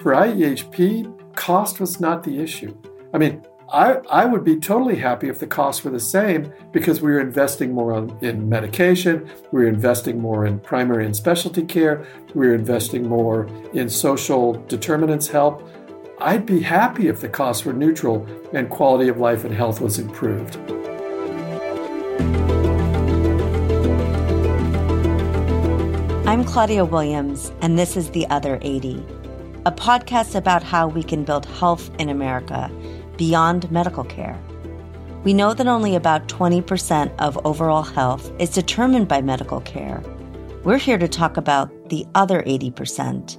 for IEHP, cost was not the issue. I mean, I, I would be totally happy if the costs were the same because we were investing more on, in medication, we were investing more in primary and specialty care, we were investing more in social determinants help. I'd be happy if the costs were neutral and quality of life and health was improved. I'm Claudia Williams, and this is The Other 80, a podcast about how we can build health in America beyond medical care. We know that only about 20% of overall health is determined by medical care. We're here to talk about the other 80%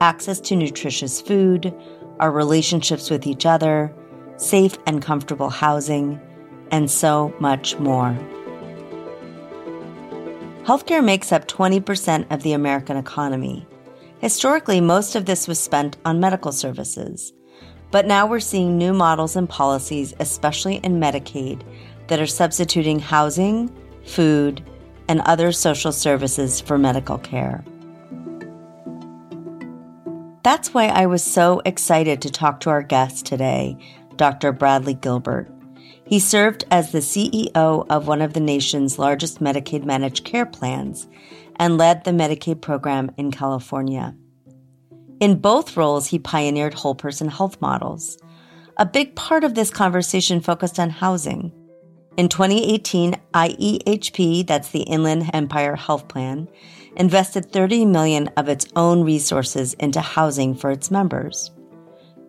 access to nutritious food, our relationships with each other, safe and comfortable housing, and so much more. Healthcare makes up 20% of the American economy. Historically, most of this was spent on medical services. But now we're seeing new models and policies, especially in Medicaid, that are substituting housing, food, and other social services for medical care. That's why I was so excited to talk to our guest today, Dr. Bradley Gilbert. He served as the CEO of one of the nation's largest Medicaid managed care plans and led the Medicaid program in California. In both roles, he pioneered whole person health models. A big part of this conversation focused on housing. In 2018, IEHP, that's the Inland Empire Health Plan, invested 30 million of its own resources into housing for its members.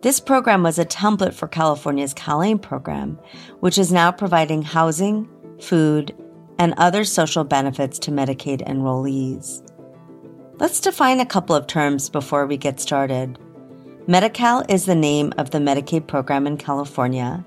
This program was a template for California's CalAIM program, which is now providing housing, food, and other social benefits to Medicaid enrollees. Let's define a couple of terms before we get started. Medi-Cal is the name of the Medicaid program in California.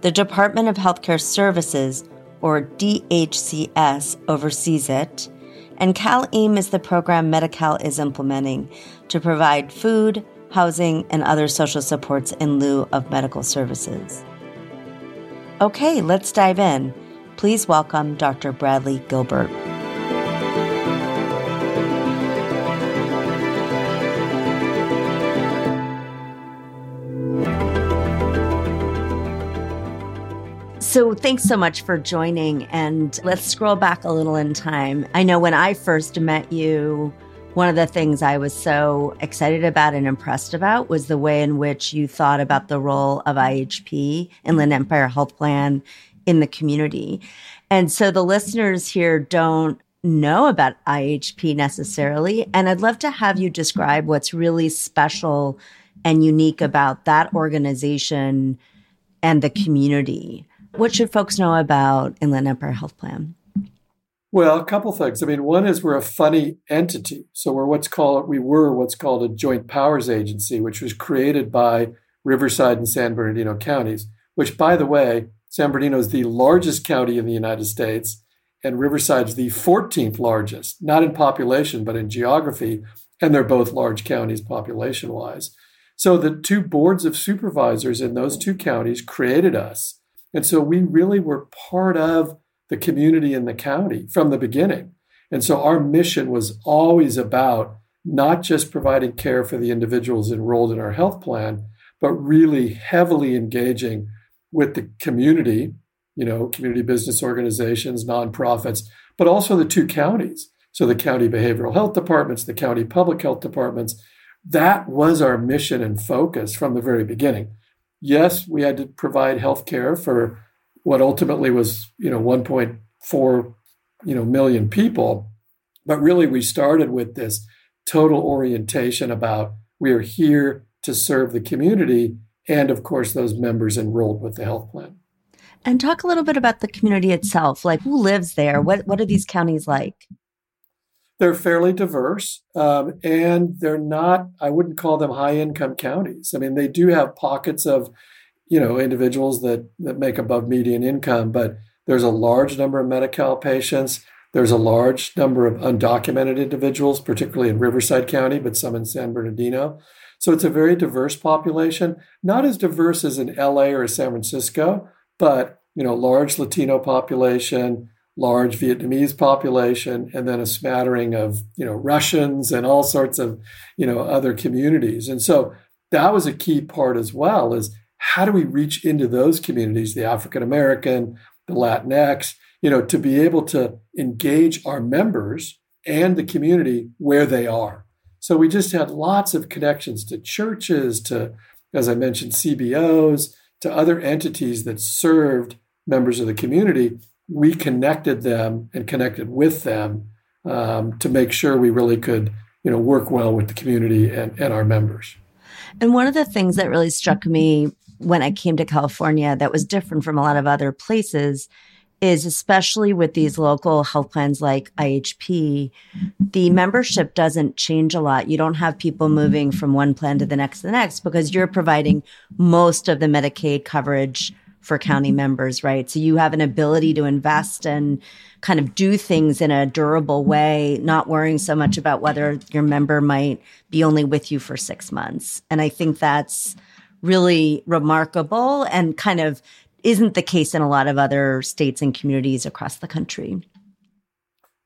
The Department of Healthcare Services, or DHCS, oversees it. And CalAIM is the program Medi-Cal is implementing to provide food, housing, and other social supports in lieu of medical services. Okay, let's dive in. Please welcome Dr. Bradley Gilbert. So, thanks so much for joining. And let's scroll back a little in time. I know when I first met you, one of the things I was so excited about and impressed about was the way in which you thought about the role of IEHP, Inland Empire Health Plan, in the community. And so the listeners here don't know about IEHP necessarily. And I'd love to have you describe what's really special and unique about that organization and the community. What should folks know about Inland Empire Health Plan? Well, a couple things. I mean, one is we're a funny entity. So we're what's called we were what's called a joint powers agency, which was created by Riverside and San Bernardino counties, which by the way, San Bernardino is the largest county in the United States, and Riverside's the 14th largest, not in population, but in geography. And they're both large counties population wise. So the two boards of supervisors in those two counties created us and so we really were part of the community in the county from the beginning. And so our mission was always about not just providing care for the individuals enrolled in our health plan, but really heavily engaging with the community, you know, community business organizations, nonprofits, but also the two counties. So the county behavioral health departments, the county public health departments. That was our mission and focus from the very beginning yes, we had to provide health care for what ultimately was, you know, 1.4, you know, million people. But really, we started with this total orientation about we are here to serve the community and, of course, those members enrolled with the health plan. And talk a little bit about the community itself. Like, who lives there? What What are these counties like? they're fairly diverse um, and they're not i wouldn't call them high income counties i mean they do have pockets of you know individuals that that make above median income but there's a large number of Medi-Cal patients there's a large number of undocumented individuals particularly in riverside county but some in san bernardino so it's a very diverse population not as diverse as in la or san francisco but you know large latino population large Vietnamese population, and then a smattering of you know Russians and all sorts of you know other communities. And so that was a key part as well. Is how do we reach into those communities, the African American, the Latinx, you know, to be able to engage our members and the community where they are. So we just had lots of connections to churches, to, as I mentioned, CBOs, to other entities that served members of the community. We connected them and connected with them um, to make sure we really could, you know, work well with the community and, and our members. And one of the things that really struck me when I came to California that was different from a lot of other places is especially with these local health plans like IEHP, the membership doesn't change a lot. You don't have people moving from one plan to the next to the next because you're providing most of the Medicaid coverage for county members, right? So you have an ability to invest and kind of do things in a durable way, not worrying so much about whether your member might be only with you for six months. And I think that's really remarkable and kind of isn't the case in a lot of other states and communities across the country.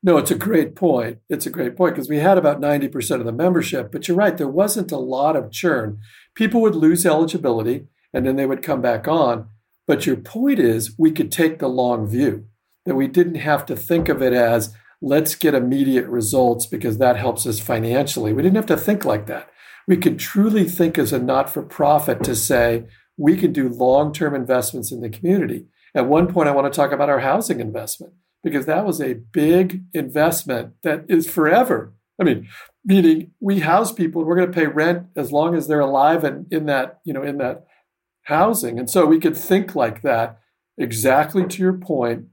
No, it's a great point. It's a great point because we had about 90% of the membership, but you're right, there wasn't a lot of churn. People would lose eligibility and then they would come back on. But your point is, we could take the long view, that we didn't have to think of it as let's get immediate results because that helps us financially. We didn't have to think like that. We could truly think as a not for profit to say, we can do long term investments in the community. At one point, I want to talk about our housing investment because that was a big investment that is forever. I mean, meaning we house people, and we're going to pay rent as long as they're alive and in that, you know, in that housing. And so we could think like that exactly to your point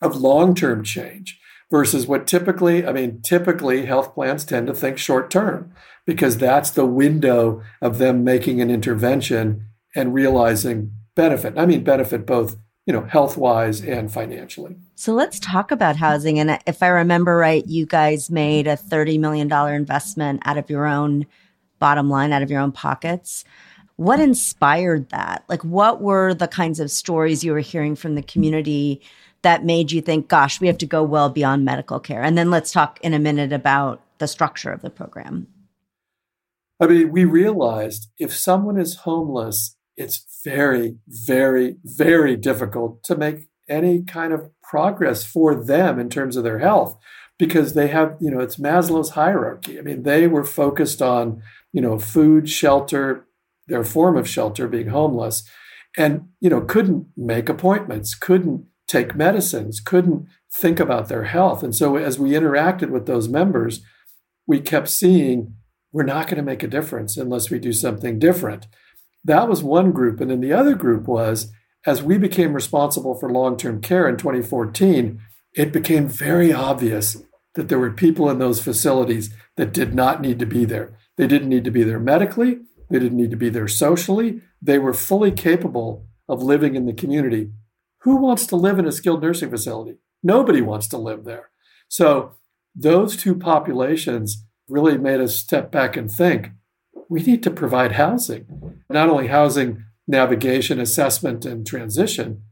of long term change versus what typically, I mean, typically health plans tend to think short term because that's the window of them making an intervention and realizing benefit. I mean, benefit both, you know, health wise and financially. So let's talk about housing. And if I remember right, you guys made a $30 million investment out of your own bottom line, out of your own pockets. What inspired that? Like, what were the kinds of stories you were hearing from the community that made you think, gosh, we have to go well beyond medical care? And then let's talk in a minute about the structure of the program. I mean, we realized if someone is homeless it's very, very, very difficult to make any kind of progress for them in terms of their health because they have, you know, it's Maslow's hierarchy. I mean, they were focused on, you know, food, shelter, their form of shelter being homeless, and, you know, couldn't make appointments, couldn't take medicines, couldn't think about their health. And so as we interacted with those members, we kept seeing we're not going to make a difference unless we do something different. That was one group. And then the other group was as we became responsible for long term care in 2014, it became very obvious that there were people in those facilities that did not need to be there. They didn't need to be there medically, they didn't need to be there socially. They were fully capable of living in the community. Who wants to live in a skilled nursing facility? Nobody wants to live there. So, those two populations really made us step back and think we need to provide housing, not only housing navigation, assessment, and transition,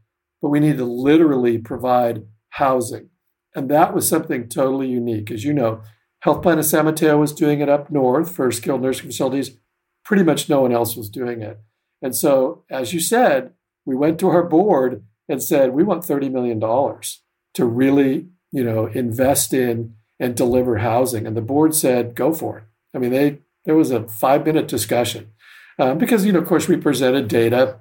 but we need to literally provide housing. And that was something totally unique. As you know, Health Plan of San Mateo was doing it up north for skilled nursing facilities. Pretty much no one else was doing it. And so, as you said, we went to our board and said, we want $30 million to really, you know, invest in and deliver housing. And the board said, go for it. I mean, they there was a five minute discussion um, because, you know, of course, we presented data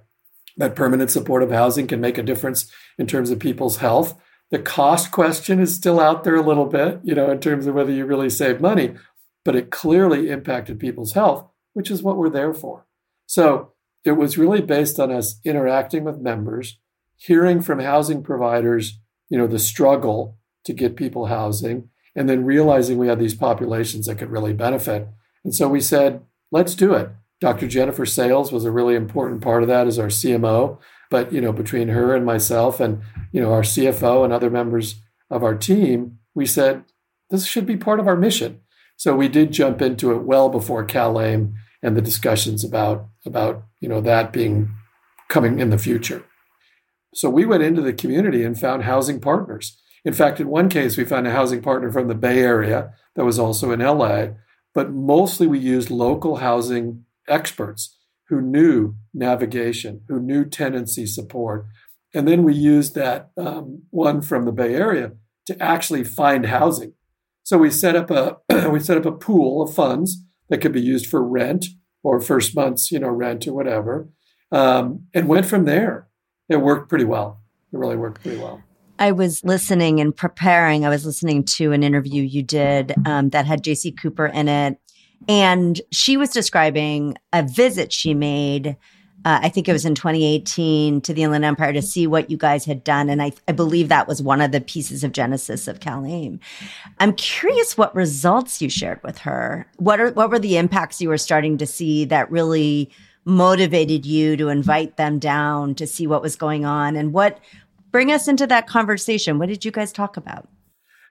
that permanent supportive housing can make a difference in terms of people's health. The cost question is still out there a little bit, you know, in terms of whether you really save money, but it clearly impacted people's health, which is what we're there for. So it was really based on us interacting with members, hearing from housing providers, you know, the struggle to get people housing, and then realizing we had these populations that could really benefit. And so we said, let's do it. Dr. Jennifer Sayles was a really important part of that as our CMO. But, you know, between her and myself and, you know, our CFO and other members of our team, we said, this should be part of our mission. So we did jump into it well before CalAIM and the discussions about, about, you know, that being coming in the future. So we went into the community and found housing partners. In fact, in one case, we found a housing partner from the Bay Area that was also in LA, but mostly we used local housing experts who knew navigation, who knew tenancy support. And then we used that um, one from the Bay Area to actually find housing. So we set up a we set up a pool of funds that could be used for rent or first month's you know rent or whatever, um, and went from there. It worked pretty well. It really worked pretty well. I was listening and preparing. I was listening to an interview you did um, that had Jacey Cooper in it. And she was describing a visit she made. Uh, I think it was in 2018 to the Inland Empire to see what you guys had done. And I, I believe that was one of the pieces of genesis of CalAIM. I'm curious what results you shared with her. What are, what were the impacts you were starting to see that really motivated you to invite them down to see what was going on? And what, bring us into that conversation. What did you guys talk about?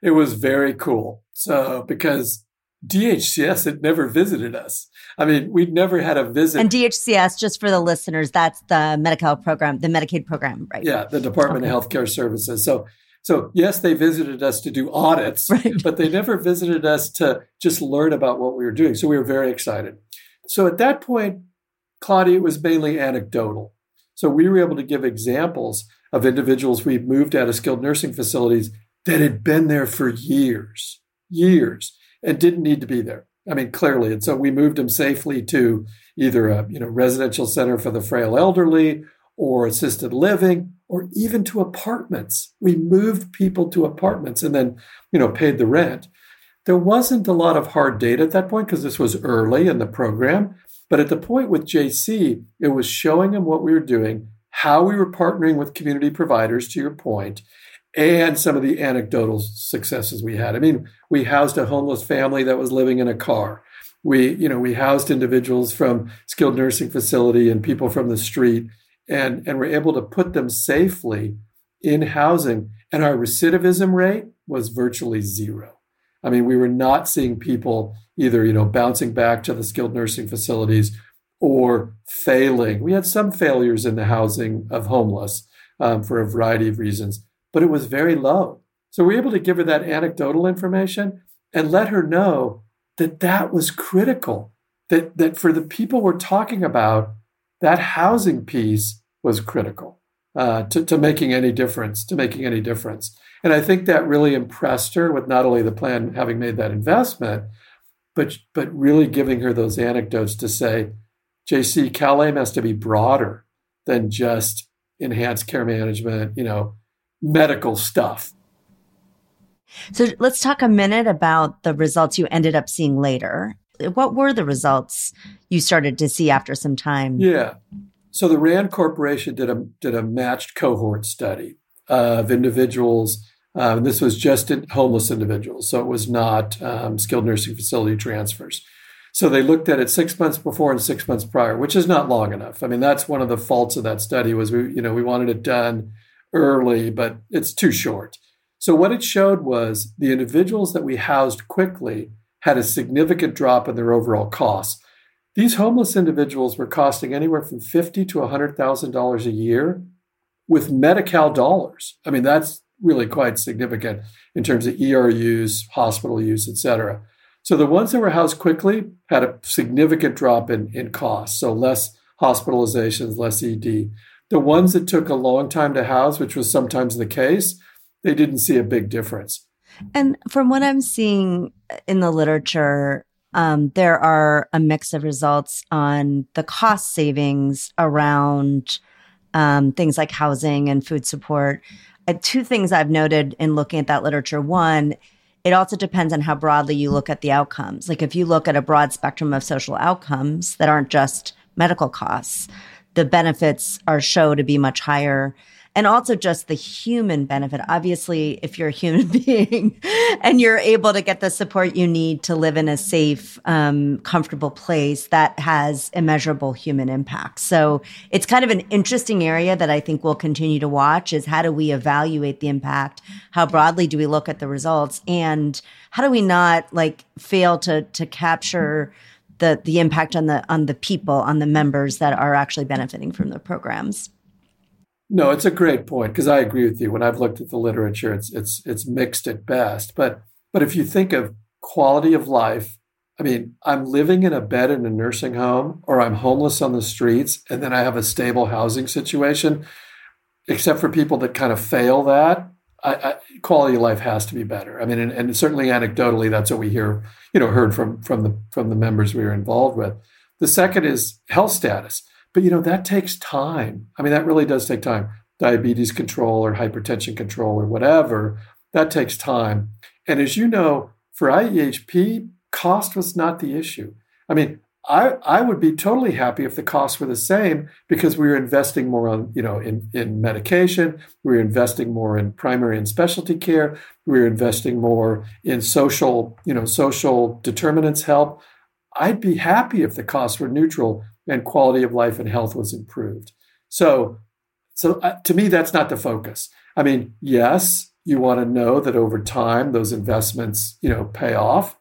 It was very cool. So, because DHCS had never visited us. I mean, we'd never had a visit. And DHCS, just for the listeners, that's the Medi-Cal program, the Medicaid program, right? Yeah, the Department okay. of Healthcare Services. So, so yes, they visited us to do audits, right. but they never visited us to just learn about what we were doing. So we were very excited. So at that point, Claudia, it was mainly anecdotal. So we were able to give examples of individuals we moved out of skilled nursing facilities that had been there for years, years, and didn't need to be there. I mean, clearly. And so we moved them safely to either a you know residential center for the frail elderly or assisted living or even to apartments. We moved people to apartments and then, you know, paid the rent. There wasn't a lot of hard data at that point because this was early in the program. But at the point with Jacey, it was showing them what we were doing, how we were partnering with community providers, to your point, and some of the anecdotal successes we had. I mean, we housed a homeless family that was living in a car. We, you know, we housed individuals from skilled nursing facility and people from the street, and and we're able to put them safely in housing. And our recidivism rate was virtually zero. I mean, we were not seeing people either, you know, bouncing back to the skilled nursing facilities or failing. We had some failures in the housing of homeless um, for a variety of reasons, but it was very low. So we were able to give her that anecdotal information and let her know that that was critical. That that for the people we're talking about, that housing piece was critical uh, to, to making any difference. To making any difference, and I think that really impressed her with not only the plan having made that investment, but but really giving her those anecdotes to say, Jacey, CalAIM has to be broader than just enhanced care management, you know, medical stuff. So let's talk a minute about the results you ended up seeing later. What were the results you started to see after some time? Yeah. So the RAND Corporation did a did a matched cohort study of individuals. Um, this was just in homeless individuals, so it was not um, skilled nursing facility transfers. So they looked at it six months before and six months prior, which is not long enough. I mean, that's one of the faults of that study was we, you know, we wanted it done early, but it's too short. So what it showed was the individuals that we housed quickly had a significant drop in their overall costs. These homeless individuals were costing anywhere from fifty to hundred thousand dollars a year with Medi-Cal dollars. I mean, that's really quite significant in terms of ER use, hospital use, et cetera. So the ones that were housed quickly had a significant drop in, in cost, so less hospitalizations, less ED. The ones that took a long time to house, which was sometimes the case, they didn't see a big difference. And from what I'm seeing in the literature, um, there are a mix of results on the cost savings around um, things like housing and food support. Uh, two things I've noted in looking at that literature. One, it also depends on how broadly you look at the outcomes. Like if you look at a broad spectrum of social outcomes that aren't just medical costs, the benefits are show to be much higher and also just the human benefit. Obviously, if you're a human being and you're able to get the support you need to live in a safe, um, comfortable place, that has immeasurable human impact. So it's kind of an interesting area that I think we'll continue to watch is how do we evaluate the impact? How broadly do we look at the results? And how do we not like fail to, to capture the, the impact on the, on the people, on the members that are actually benefiting from the programs? No, it's a great point because I agree with you. When I've looked at the literature, it's it's it's mixed at best. But but if you think of quality of life, I mean, I'm living in a bed in a nursing home or I'm homeless on the streets and then I have a stable housing situation, except for people that kind of fail that, I, I, quality of life has to be better. I mean, and, and, certainly anecdotally, that's what we hear, you know, heard from from the from the members we were involved with. The second is health status, but you know that takes time. I mean, that really does take time. Diabetes control or hypertension control or whatever that takes time. And as you know, for IEHP, cost was not the issue. I mean, I, I would be totally happy if the costs were the same because we were investing more on, you know, in, in medication, we were investing more in primary and specialty care, we were investing more in social, you know, social determinants help. I'd be happy if the costs were neutral and quality of life and health was improved. So, so uh, to me, that's not the focus. I mean, yes, you want to know that over time those investments, you know, pay off.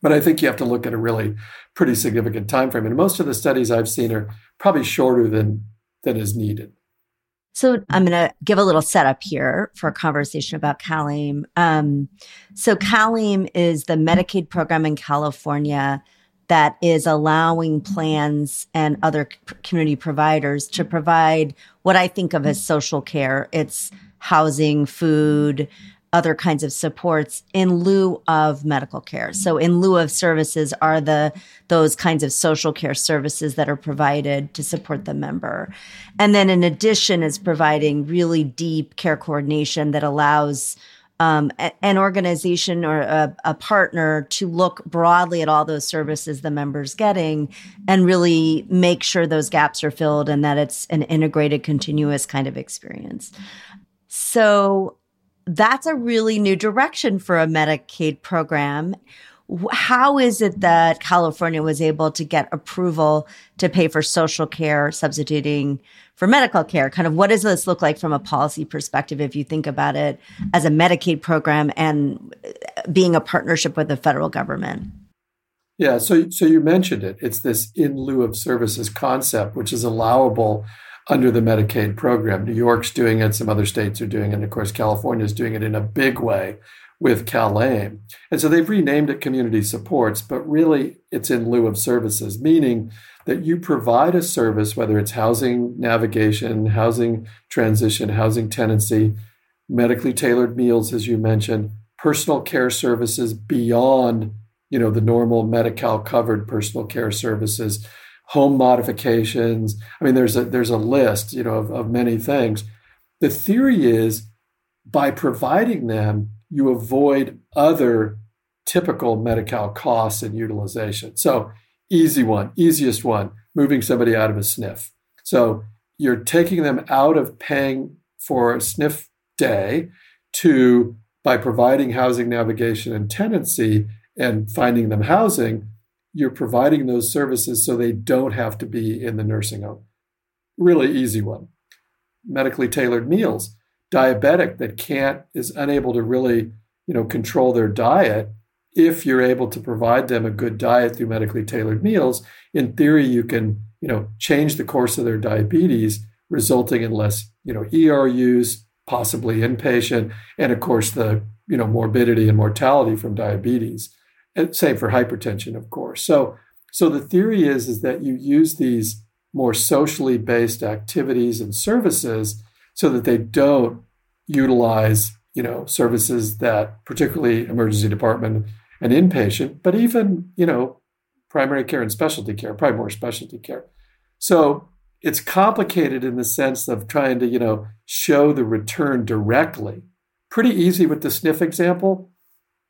But I think you have to look at a really pretty significant time frame. And most of the studies I've seen are probably shorter than than is needed. So I'm going to give a little setup here for a conversation about CalAIM. Um, so CalAIM is the Medicaid program in California that is allowing plans and other community providers to provide what I think of as social care. It's housing, food, other kinds of supports in lieu of medical care. So in lieu of services are the those kinds of social care services that are provided to support the member. And then in addition is providing really deep care coordination that allows um, an organization or a, a, partner to look broadly at all those services the member's getting and really make sure those gaps are filled and that it's an integrated, continuous kind of experience. So that's a really new direction for a Medicaid program. How is it that California was able to get approval to pay for social care, substituting for medical care? Kind of what does this look like from a policy perspective if you think about it as a Medicaid program and uh, being a partnership with the federal government? Yeah, so so you mentioned it. It's this in lieu of services concept, which is allowable under the Medicaid program. New York's doing it, some other states are doing it, and of course, California is doing it in a big way with CalAIM. And so they've renamed it community supports, but really it's in lieu of services, meaning that you provide a service, whether it's housing navigation, housing transition, housing tenancy, medically tailored meals, as you mentioned, personal care services beyond you know the normal Medi-Cal covered personal care services home modifications. I mean, there's a there's a list, you know, of, of many things. The theory is by providing them, you avoid other typical Medi-Cal costs and utilization. So easy one, easiest one, moving somebody out of a SNF. So you're taking them out of paying for a day to by providing housing navigation and tenancy and finding them housing, you're providing those services so they don't have to be in the nursing home. Really easy one. Medically tailored meals. Diabetic that can't is unable to really, you know, control their diet. If you're able to provide them a good diet through medically tailored meals, in theory, you can, you know, change the course of their diabetes, resulting in less, you know, ER use, possibly inpatient, and of course the, you know, morbidity and mortality from diabetes. Same for hypertension, of course. So, so the theory is is that you use these more socially based activities and services so that they don't utilize, you know, services that particularly emergency department and inpatient, but even, you know, primary care and specialty care, probably more specialty care. So it's complicated in the sense of trying to, you know, show the return directly. Pretty easy with the SNF example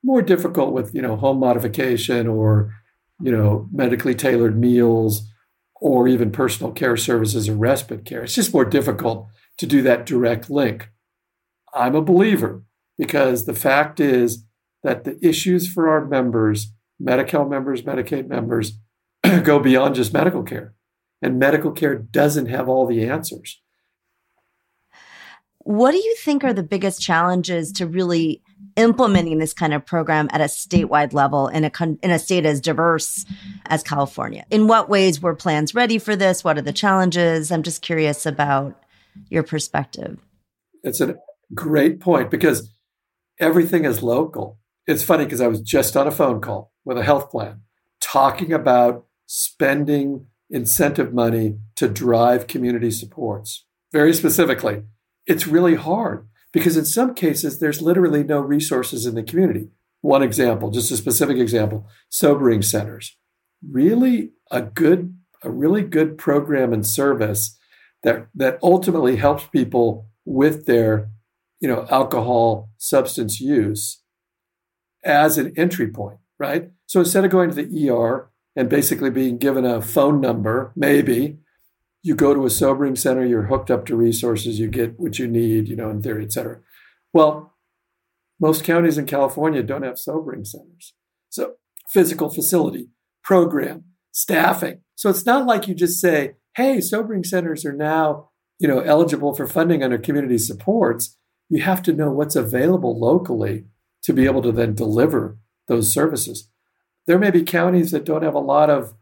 more difficult with you know home modification or you know medically tailored meals or even personal care services or respite care. It's just more difficult to do that direct link. I'm a believer because the fact is that the issues for our members, Medi-Cal members, Medicaid members, go beyond just medical care. And medical care doesn't have all the answers. What do you think are the biggest challenges to really implementing this kind of program at a statewide level in a in a state as diverse as California. In what ways were plans ready for this? What are the challenges? I'm just curious about your perspective. It's a great point because everything is local. It's funny because I was just on a phone call with a health plan talking about spending incentive money to drive community supports. Very specifically, it's really hard because in some cases, there's literally no resources in the community. One example, just a specific example sobering centers. Really a good, a really good program and service that, that ultimately helps people with their you know, alcohol substance use as an entry point, right? So instead of going to the ER and basically being given a phone number, maybe you go to a sobering center, you're hooked up to resources, you get what you need, you know, in theory, et cetera. Well, most counties in California don't have sobering centers. So physical facility, program, staffing. So it's not like you just say, hey, sobering centers are now, you know, eligible for funding under community supports you have to know what's available locally to be able to then deliver those services. There may be counties that don't have a lot of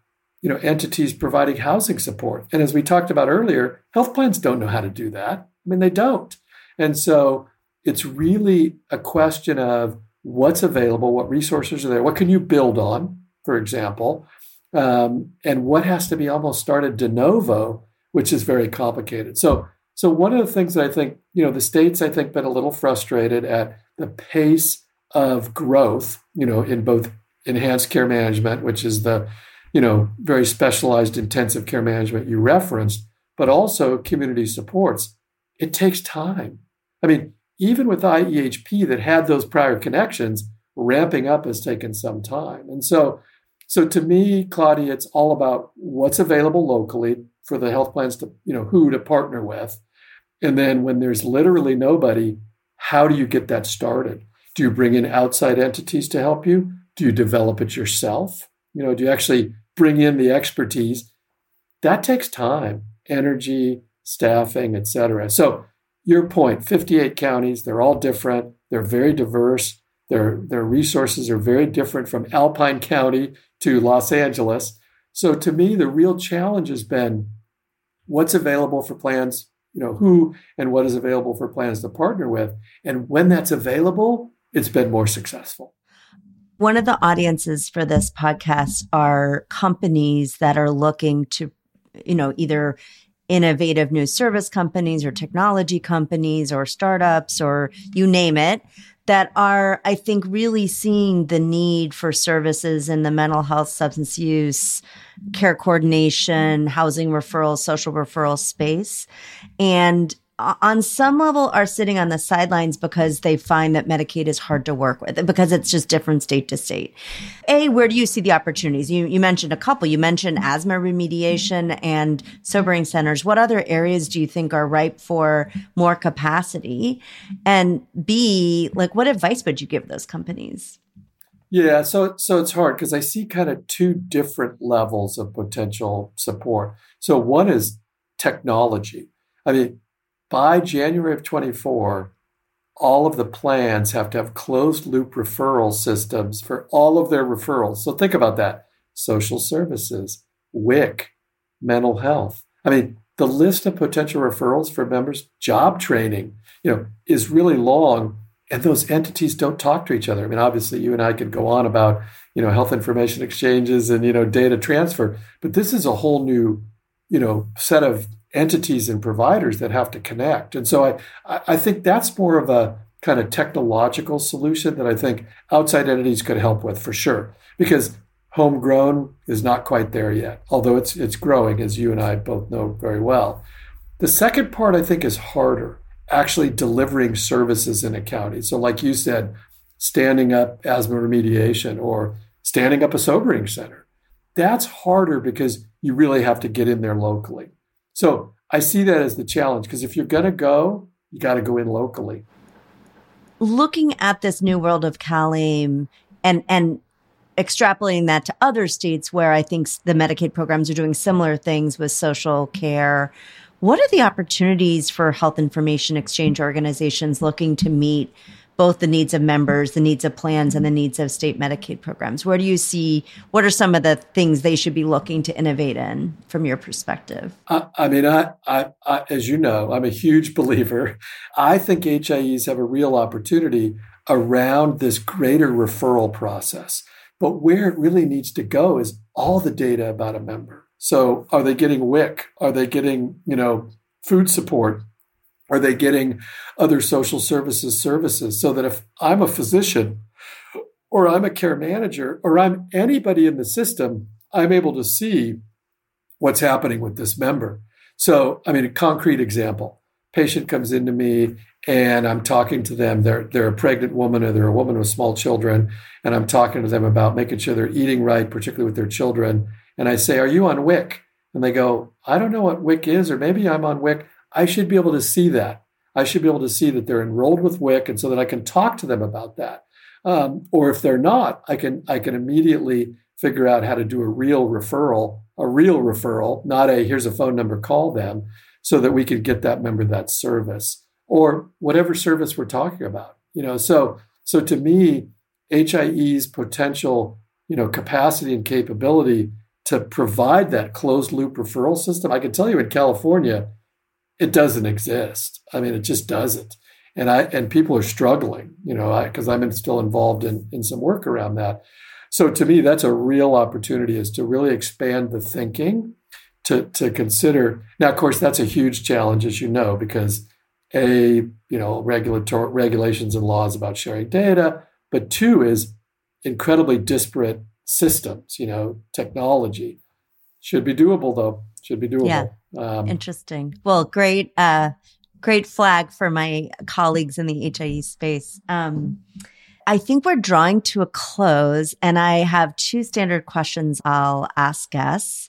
you know entities providing housing support. And as we talked about earlier, health plans don't know how to do that. I mean they don't. And so it's really a question of what's available, what resources are there, what can you build on, for example, um, and what has to be almost started de novo, which is very complicated. So so one of the things that I think, you know, the states I think been a little frustrated at the pace of growth, you know, in both enhanced care management, which is the, you know, very specialized intensive care management you referenced, but also community supports. It takes time. I mean, even with IEHP that had those prior connections, ramping up has taken some time. And so so to me, Claudia, it's all about what's available locally for the health plans to, you know, who to partner with. And then when there's literally nobody, how do you get that started? Do you bring in outside entities to help you? Do you develop it yourself? You know, do you actually bring in the expertise? That takes time, energy, staffing, et cetera. So your point, 58 counties, they're all different. They're very diverse. Their, their resources are very different from Alpine County to Los Angeles. So to me, the real challenge has been what's available for plans you know who and what is available for plans to partner with. And when that's available it's been more successful. One of the audiences for this podcast are companies that are looking to you know either innovative new service companies or technology companies or startups or you name it that are, I think, really seeing the need for services in the mental health, substance use, care coordination, housing referral, social referral space. And on some level are sitting on the sidelines because they find that Medicaid is hard to work with because it's just different state to state. A, where do you see the opportunities? You, you mentioned a couple. You mentioned asthma remediation and sobering centers. What other areas do you think are ripe for more capacity? And B, like what advice would you give those companies? Yeah, so so it's hard because I see kind of two different levels of potential support. So one is technology. I mean, by January of 24, all of the plans have to have closed loop referral systems for all of their referrals. So think about that social services, WIC, mental health. I mean, the list of potential referrals for members, job training, you know, is really long. And those entities don't talk to each other. I mean, obviously, you and I could go on about, you know, health information exchanges and, you know, data transfer, but this is a whole new, you know, set of entities and providers that have to connect. And so I, I think that's more of a kind of technological solution that I think outside entities could help with for sure. Because homegrown is not quite there yet, although it's it's growing, as you and I both know very well. The second part I think is harder, actually delivering services in a county. So, like you said, standing up asthma remediation or standing up a sobering center. That's harder because you really have to get in there locally. So I see that as the challenge because if you're going to go, you got to go in locally. Looking at this new world of CalAIM and and extrapolating that to other states where I think the Medicaid programs are doing similar things with social care, what are the opportunities for health information exchange organizations looking to meet both the needs of members, the needs of plans, and the needs of state Medicaid programs. Where do you see what are some of the things they should be looking to innovate in from your perspective? I, I mean, I, I, I, as you know, I'm a huge believer. I think HIEs have a real opportunity around this greater referral process. But where it really needs to go is all the data about a member. So are they getting WIC? Are they getting, you know, food support? Are they getting other social services services? So that if I'm a physician or I'm a care manager or I'm anybody in the system, I'm able to see what's happening with this member. So, I mean, a concrete example patient comes into me and I'm talking to them. They're, they're a pregnant woman or they're a woman with small children. And I'm talking to them about making sure they're eating right, particularly with their children. And I say, Are you on WIC? And they go, I don't know what WIC is, or maybe I'm on WIC. I should be able to see that. I should be able to see that they're enrolled with WIC, and so that I can talk to them about that. Um, or if they're not, I can I can immediately figure out how to do a real referral, a real referral, not a here's a phone number, call them, so that we could get that member that service or whatever service we're talking about. You know, so so to me, HIE's potential, you know, capacity and capability to provide that closed loop referral system, I can tell you in California, it doesn't exist. I mean, it just doesn't. And I and people are struggling, you know, because I'm still involved in in some work around that. So to me, that's a real opportunity is to really expand the thinking to to consider. Now, of course, that's a huge challenge, as you know, because a you know regulatory regulations and laws about sharing data, but two is incredibly disparate systems. You know, technology should be doable though. Should be doable. Yeah. Um, Interesting. Well, great. Uh, great flag for my colleagues in the HIE space. Um, I think we're drawing to a close, and I have two standard questions I'll ask guests.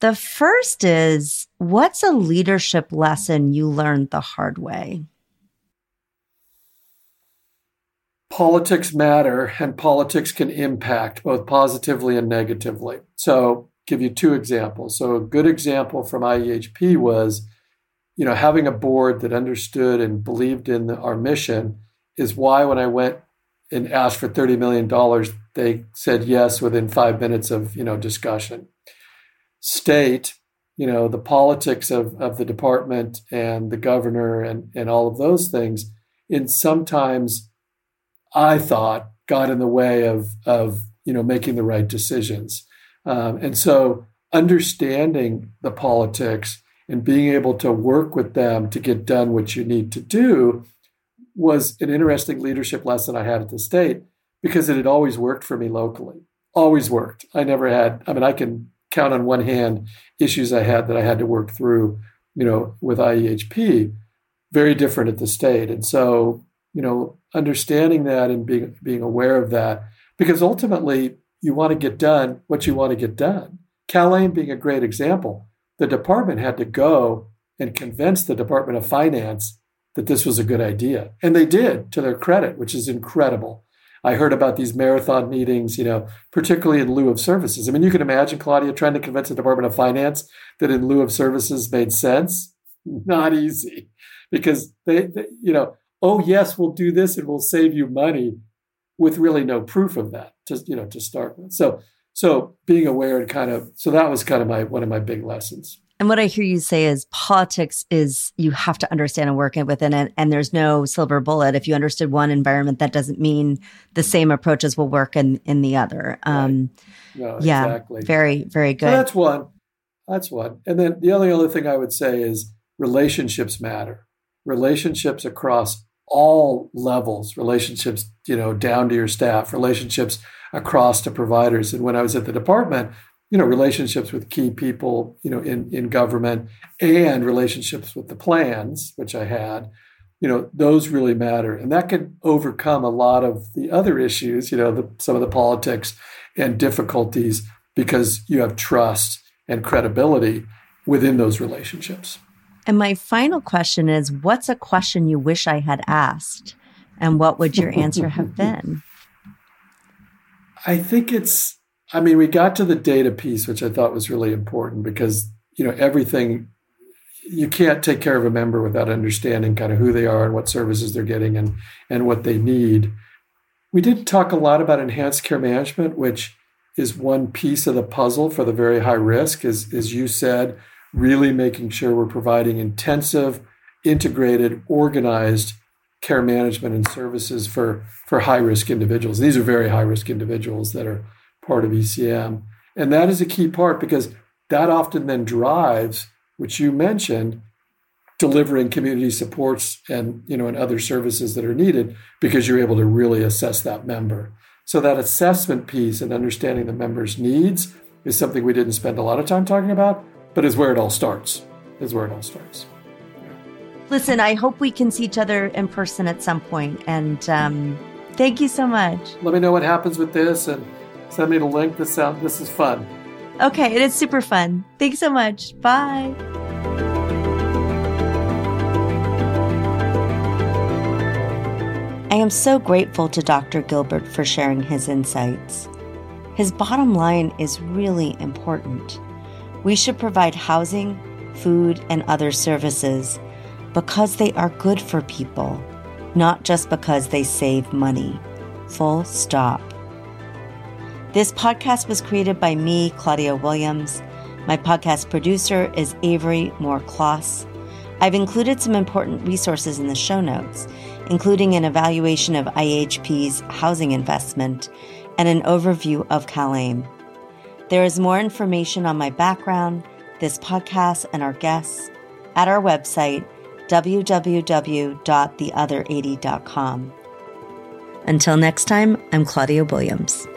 The first is what's a leadership lesson you learned the hard way? Politics matter and politics can impact both positively and negatively. So, give you two examples. So, a good example from IEHP was you know, having a board that understood and believed in the, our mission is why when I went and asked for $30 million, they said yes within five minutes of, you know, discussion state, you know, the politics of, of the department and the governor and, and all of those things, in sometimes I thought got in the way of, of you know, making the right decisions. Um, and so understanding the politics and being able to work with them to get done what you need to do was an interesting leadership lesson I had at the state because it had always worked for me locally. Always worked. I never had, I mean, I can count on one hand issues I had that I had to work through, you know, with IEHP, very different at the state. And so, you know, understanding that and being being aware of that, because ultimately you want to get done what you want to get done. CalAIM being a great example, the department had to go and convince the Department of Finance that this was a good idea. And they did, to their credit, which is incredible. I heard about these marathon meetings, you know, particularly in lieu of services. I mean, you can imagine Claudia trying to convince the Department of Finance that in lieu of services made sense. Not easy because they, they you know, oh yes, we'll do this and we'll save you money with really no proof of that to, you know, to start with. So, so being aware and kind of, so that was kind of my, one of my big lessons. And what I hear you say is politics is you have to understand and work within it. And there's no silver bullet. If you understood one environment, that doesn't mean the same approaches will work in, in the other. Um, right. no, yeah, exactly. very, very good. So that's one. That's one. And then the only other thing I would say is relationships matter. Relationships across all levels, relationships, you know, down to your staff, relationships across to providers. And when I was at the department, you know relationships with key people you know in in government and relationships with the plans which i had you know those really matter and that can overcome a lot of the other issues you know the, some of the politics and difficulties because you have trust and credibility within those relationships and my final question is what's a question you wish i had asked? And what would your answer have been? I think it's I mean, we got to the data piece, which I thought was really important because, you know, everything you can't take care of a member without understanding kind of who they are and what services they're getting and and what they need. We did talk a lot about enhanced care management, which is one piece of the puzzle for the very high risk, as, as you said, really making sure we're providing intensive, integrated, organized care management and services for, for high risk individuals. These are very high risk individuals that are part of ECM. And that is a key part because that often then drives, which you mentioned, delivering community supports and you know and other services that are needed because you're able to really assess that member. So that assessment piece and understanding the member's needs is something we didn't spend a lot of time talking about, but is where it all starts. Is where it all starts. Listen, I hope we can see each other in person at some point, and um, thank you so much. Let me know what happens with this and send me the link. This sound this is fun. Okay, it is super fun. Thanks so much. Bye. I am so grateful to Dr. Gilbert for sharing his insights. His bottom line is really important. We should provide housing, food, and other services because they are good for people, not just because they save money. Full stop. This podcast was created by me, Claudia Williams. My podcast producer is Avery Moore Kloss. I've included some important resources in the show notes, including an evaluation of IEHP's housing investment and an overview of CalAIM. There is more information on my background, this podcast, and our guests at our website, www.theother80.com. Until next time, I'm Claudia Williams.